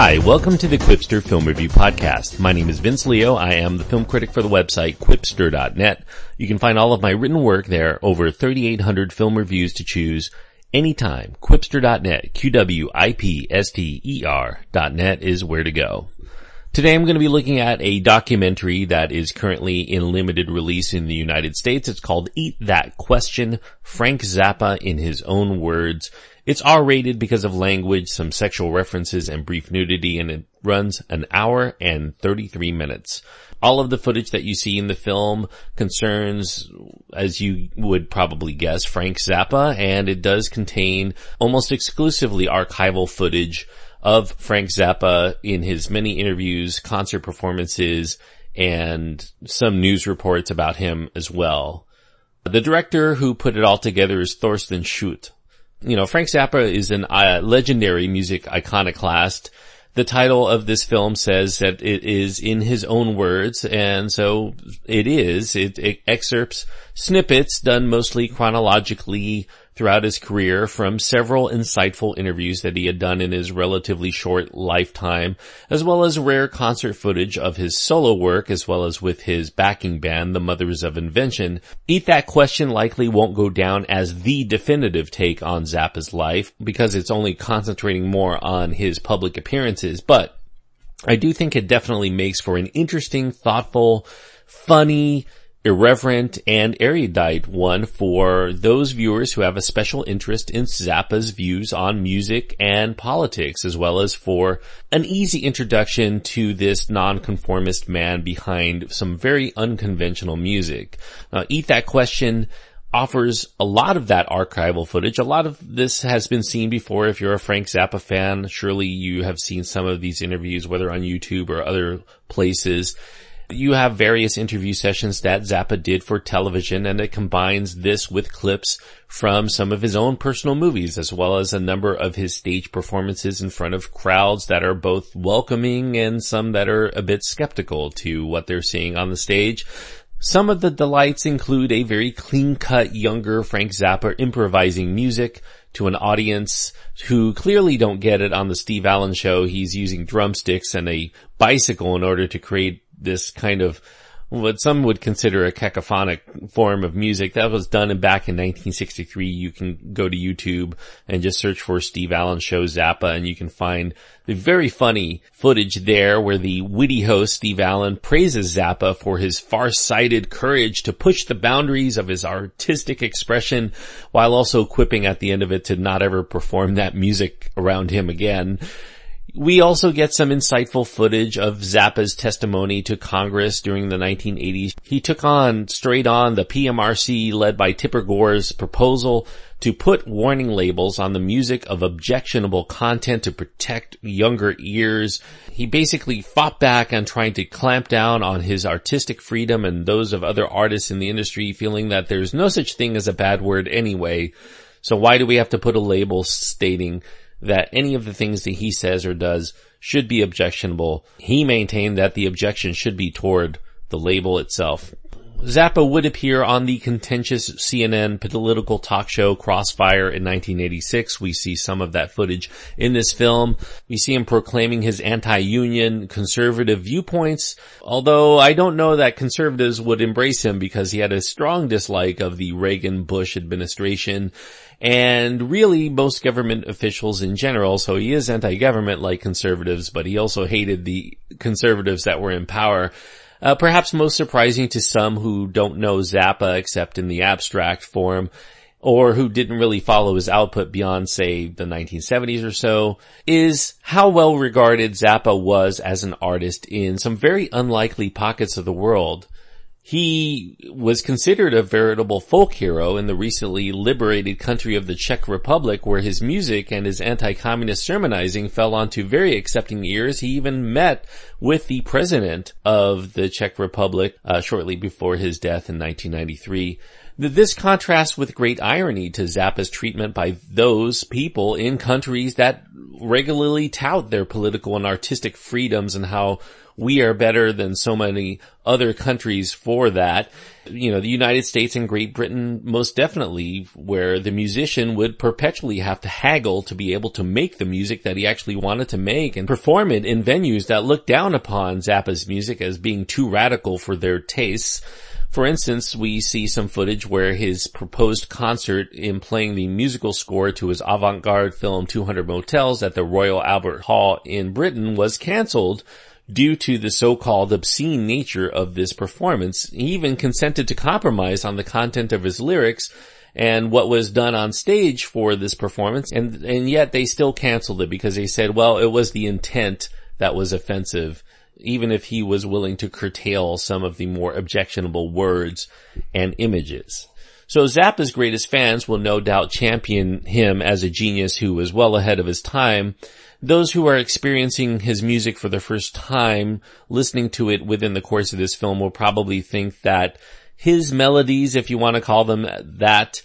Hi, welcome to the Qwipster Film Review Podcast. My name is Vince Leo. I am the film critic for the website qwipster.net. You can find all of my written work there, over 3,800 film reviews to choose anytime. Qwipster.net, Q-W-I-P-S-T-E-R dot net is where to go. Today I'm going to be looking at a documentary that is currently in limited release in the United States. It's called Eat That Question, Frank Zappa in his own words. It's R-rated because of language, some sexual references, and brief nudity, and it runs an hour and 33 minutes. All of the footage that you see in the film concerns, as you would probably guess, Frank Zappa, and it does contain almost exclusively archival footage of Frank Zappa in his many interviews, concert performances, and some news reports about him as well. The director who put it all together is Thorsten Schutt you know, Frank Zappa is an uh, legendary music iconoclast. The title of this film says that it is in his own words, and so it is. It, it excerpts snippets done mostly chronologically throughout his career from several insightful interviews that he had done in his relatively short lifetime, as well as rare concert footage of his solo work, as well as with his backing band, the Mothers of Invention. Eat That Question likely won't go down as the definitive take on Zappa's life, because it's only concentrating more on his public appearances, but I do think it definitely makes for an interesting, thoughtful, funny, irreverent and erudite one for those viewers who have a special interest in Zappa's views on music and politics, as well as for an easy introduction to this nonconformist man behind some very unconventional music. Uh, Eat That Question offers a lot of that archival footage. A lot of this has been seen before. If you're a Frank Zappa fan, surely you have seen some of these interviews, whether on YouTube or other places. You have various interview sessions that Zappa did for television and it combines this with clips from some of his own personal movies as well as a number of his stage performances in front of crowds that are both welcoming and some that are a bit skeptical to what they're seeing on the stage. Some of the delights include a very clean-cut younger Frank Zappa improvising music to an audience who clearly don't get it on the Steve Allen show. He's using drumsticks and a bicycle in order to create this kind of what some would consider a cacophonic form of music that was done back in 1963. You can go to YouTube and just search for Steve Allen show Zappa and you can find the very funny footage there where the witty host Steve Allen praises Zappa for his far-sighted courage to push the boundaries of his artistic expression while also quipping at the end of it to not ever perform that music around him again. We also get some insightful footage of Zappa's testimony to Congress during the 1980s. He took on straight on the PMRC led by Tipper Gore's proposal to put warning labels on the music of objectionable content to protect younger ears. He basically fought back on trying to clamp down on his artistic freedom and those of other artists in the industry feeling that there's no such thing as a bad word anyway. So why do we have to put a label stating that any of the things that he says or does should be objectionable. He maintained that the objection should be toward the label itself. Zappa would appear on the contentious CNN political talk show Crossfire in 1986. We see some of that footage in this film. We see him proclaiming his anti-union conservative viewpoints, although I don't know that conservatives would embrace him because he had a strong dislike of the Reagan-Bush administration and really most government officials in general. So he is anti-government like conservatives, but he also hated the conservatives that were in power. Uh, perhaps most surprising to some who don't know Zappa except in the abstract form, or who didn't really follow his output beyond, say, the 1970s or so, is how well regarded Zappa was as an artist in some very unlikely pockets of the world. He was considered a veritable folk hero in the recently liberated country of the Czech Republic where his music and his anti-communist sermonizing fell onto very accepting ears. He even met with the president of the Czech Republic uh, shortly before his death in 1993. This contrasts with great irony to Zappa's treatment by those people in countries that regularly tout their political and artistic freedoms and how we are better than so many other countries for that. You know, the United States and Great Britain most definitely where the musician would perpetually have to haggle to be able to make the music that he actually wanted to make and perform it in venues that looked down upon Zappa's music as being too radical for their tastes. For instance, we see some footage where his proposed concert in playing the musical score to his avant-garde film 200 Motels at the Royal Albert Hall in Britain was cancelled due to the so-called obscene nature of this performance. He even consented to compromise on the content of his lyrics and what was done on stage for this performance and, and yet they still canceled it because they said, well, it was the intent that was offensive even if he was willing to curtail some of the more objectionable words and images. So Zappa's greatest fans will no doubt champion him as a genius who was well ahead of his time. Those who are experiencing his music for the first time, listening to it within the course of this film will probably think that his melodies, if you want to call them that,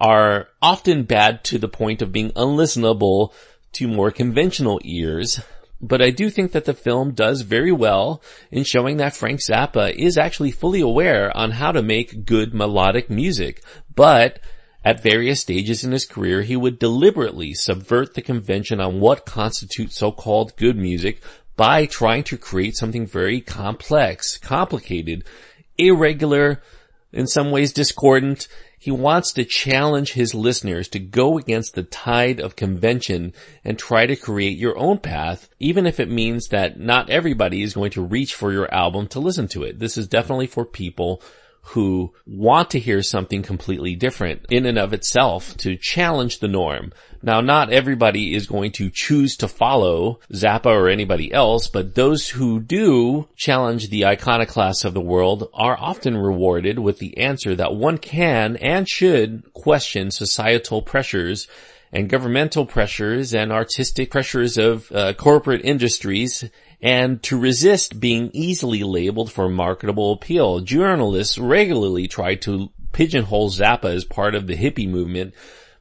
are often bad to the point of being unlistenable to more conventional ears, but I do think that the film does very well in showing that Frank Zappa is actually fully aware on how to make good melodic music, but at various stages in his career, he would deliberately subvert the convention on what constitutes so-called good music by trying to create something very complex, complicated, irregular, in some ways discordant, he wants to challenge his listeners to go against the tide of convention and try to create your own path, even if it means that not everybody is going to reach for your album to listen to it. This is definitely for people who want to hear something completely different in and of itself to challenge the norm. Now, not everybody is going to choose to follow Zappa or anybody else, but those who do challenge the iconoclasts of the world are often rewarded with the answer that one can and should question societal pressures and governmental pressures and artistic pressures of uh, corporate industries and to resist being easily labeled for marketable appeal. Journalists regularly try to pigeonhole Zappa as part of the hippie movement,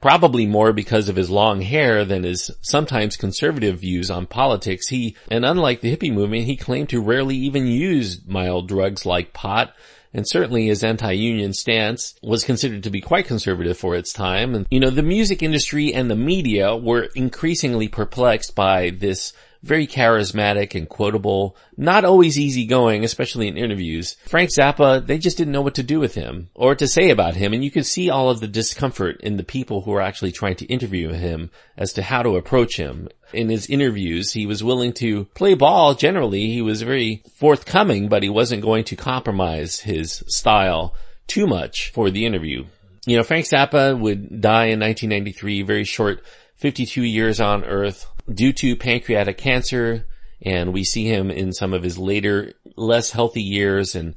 probably more because of his long hair than his sometimes conservative views on politics. He, and unlike the hippie movement, he claimed to rarely even use mild drugs like pot, and certainly his anti-union stance was considered to be quite conservative for its time. And, you know, the music industry and the media were increasingly perplexed by this very charismatic and quotable, not always easygoing, especially in interviews. Frank Zappa, they just didn't know what to do with him or to say about him. And you could see all of the discomfort in the people who were actually trying to interview him as to how to approach him. In his interviews, he was willing to play ball generally. He was very forthcoming, but he wasn't going to compromise his style too much for the interview. You know, Frank Zappa would die in 1993, very short 52 years on earth due to pancreatic cancer. And we see him in some of his later, less healthy years and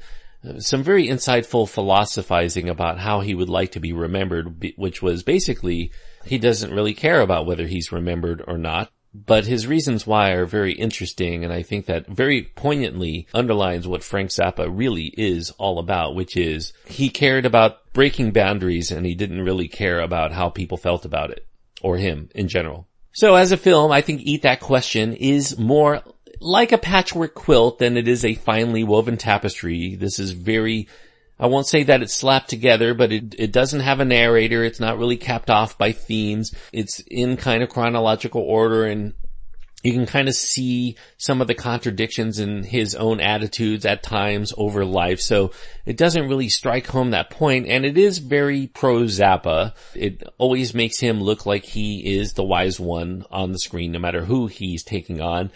uh, some very insightful philosophizing about how he would like to be remembered, which was basically he doesn't really care about whether he's remembered or not. But his reasons why are very interesting and I think that very poignantly underlines what Frank Zappa really is all about, which is he cared about breaking boundaries and he didn't really care about how people felt about it or him in general. So as a film, I think Eat That Question is more like a patchwork quilt than it is a finely woven tapestry. This is very, I won't say that it's slapped together, but it, it doesn't have a narrator. It's not really capped off by themes. It's in kind of chronological order and you can kind of see some of the contradictions in his own attitudes at times over life. So it doesn't really strike home that point and it is very pro Zappa. It always makes him look like he is the wise one on the screen no matter who he's taking on.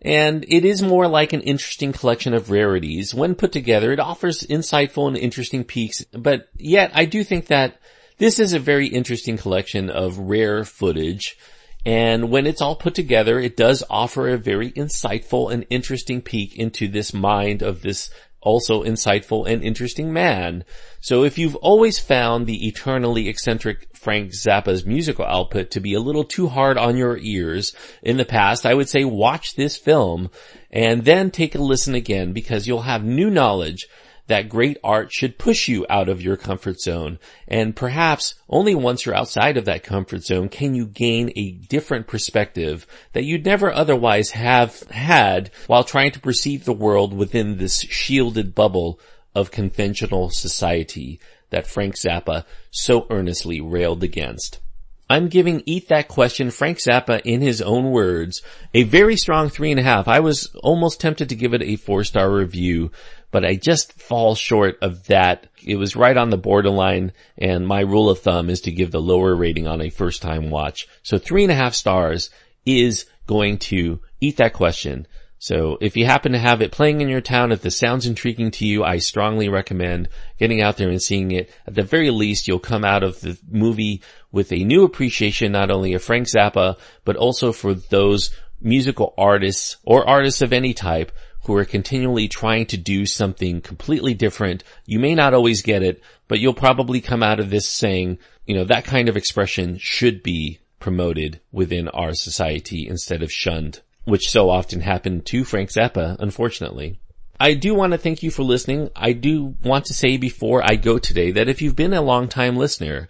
And it is more like an interesting collection of rarities. When put together, it offers insightful and interesting peeks, but yet I do think that this is a very interesting collection of rare footage and when it's all put together, it does offer a very insightful and interesting peek into this mind of this also insightful and interesting man. So if you've always found the eternally eccentric Frank Zappa's musical output to be a little too hard on your ears in the past, I would say watch this film and then take a listen again because you'll have new knowledge that great art should push you out of your comfort zone. And perhaps only once you're outside of that comfort zone can you gain a different perspective that you'd never otherwise have had while trying to perceive the world within this shielded bubble of conventional society that Frank Zappa so earnestly railed against. I'm giving Eat That Question, Frank Zappa, in his own words, a very strong three and a half. I was almost tempted to give it a four star review, but I just fall short of that. It was right on the borderline, and my rule of thumb is to give the lower rating on a first time watch. So three and a half stars is going to Eat That Question. So if you happen to have it playing in your town, if this sounds intriguing to you, I strongly recommend getting out there and seeing it. At the very least, you'll come out of the movie with a new appreciation not only of Frank Zappa, but also for those musical artists or artists of any type who are continually trying to do something completely different. You may not always get it, but you'll probably come out of this saying, you know, that kind of expression should be promoted within our society instead of shunned which so often happened to Frank Zappa, unfortunately. I do want to thank you for listening. I do want to say before I go today that if you've been a long time listener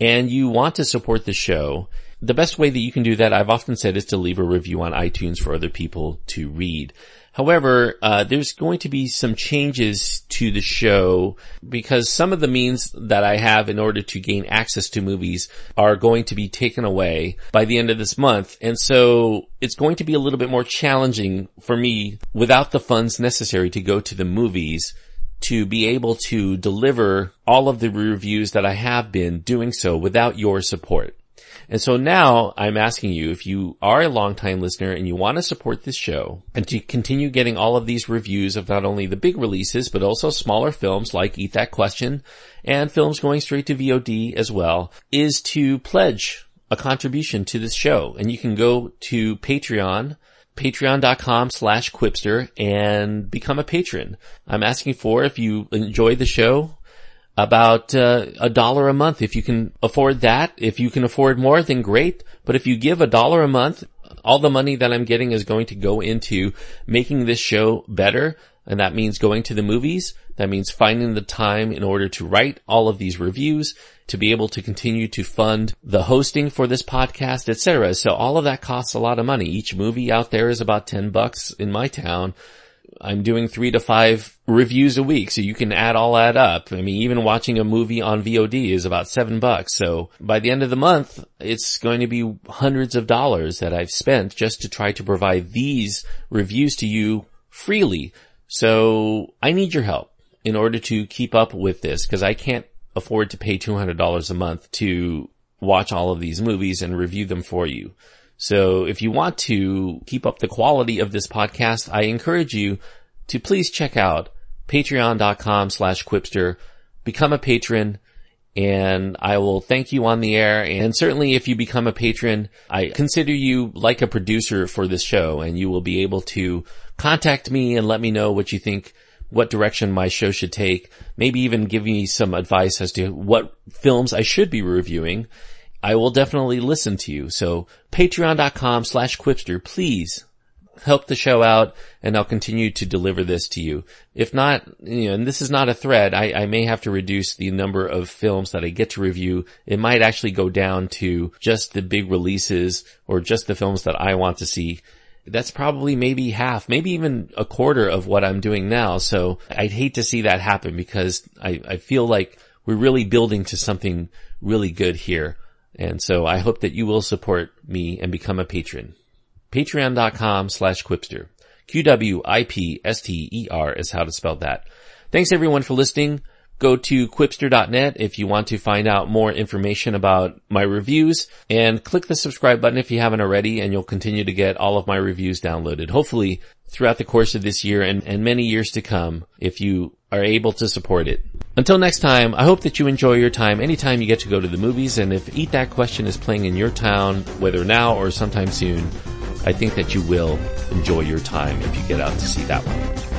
and you want to support the show, the best way that you can do that, I've often said, is to leave a review on iTunes for other people to read. However, uh, there's going to be some changes to the show because some of the means that I have in order to gain access to movies are going to be taken away by the end of this month. And so it's going to be a little bit more challenging for me without the funds necessary to go to the movies to be able to deliver all of the reviews that I have been doing so without your support. And so now I'm asking you, if you are a longtime listener and you want to support this show and to continue getting all of these reviews of not only the big releases, but also smaller films like Eat That Question and films going straight to VOD as well, is to pledge a contribution to this show. And you can go to Patreon, patreon.com slash qwipster and become a patron. I'm asking for if you enjoy the show, about uh, a dollar a month. If you can afford that, if you can afford more, then great. But if you give a dollar a month, all the money that I'm getting is going to go into making this show better. And that means going to the movies. That means finding the time in order to write all of these reviews, to be able to continue to fund the hosting for this podcast, etc. So all of that costs a lot of money. Each movie out there is about 10 bucks in my town. I'm doing three to five reviews a week, so you can add all that up. I mean, even watching a movie on VOD is about seven bucks. So by the end of the month, it's going to be hundreds of dollars that I've spent just to try to provide these reviews to you freely. So I need your help in order to keep up with this because I can't afford to pay $200 a month to watch all of these movies and review them for you. So if you want to keep up the quality of this podcast, I encourage you to please check out patreon.com slash qwipster, become a patron, and I will thank you on the air. And certainly if you become a patron, I consider you like a producer for this show and you will be able to contact me and let me know what you think what direction my show should take. Maybe even give me some advice as to what films I should be reviewing. I will definitely listen to you. So patreon.com slash qwipster, please help the show out and I'll continue to deliver this to you. If not, you know, and this is not a thread, I, I may have to reduce the number of films that I get to review. It might actually go down to just the big releases or just the films that I want to see. That's probably maybe half, maybe even a quarter of what I'm doing now. So I'd hate to see that happen because I, I feel like we're really building to something really good here. And so I hope that you will support me and become a patron. Patreon.com slash Qwipster. Q-W-I-P-S-T-E-R is how to spell that. Thanks everyone for listening. Go to qwipster.net if you want to find out more information about my reviews and click the subscribe button if you haven't already and you'll continue to get all of my reviews downloaded. Hopefully throughout the course of this year and, and many years to come if you are able to support it. Until next time, I hope that you enjoy your time anytime you get to go to the movies and if Eat That Question is playing in your town, whether now or sometime soon, I think that you will enjoy your time if you get out to see that one.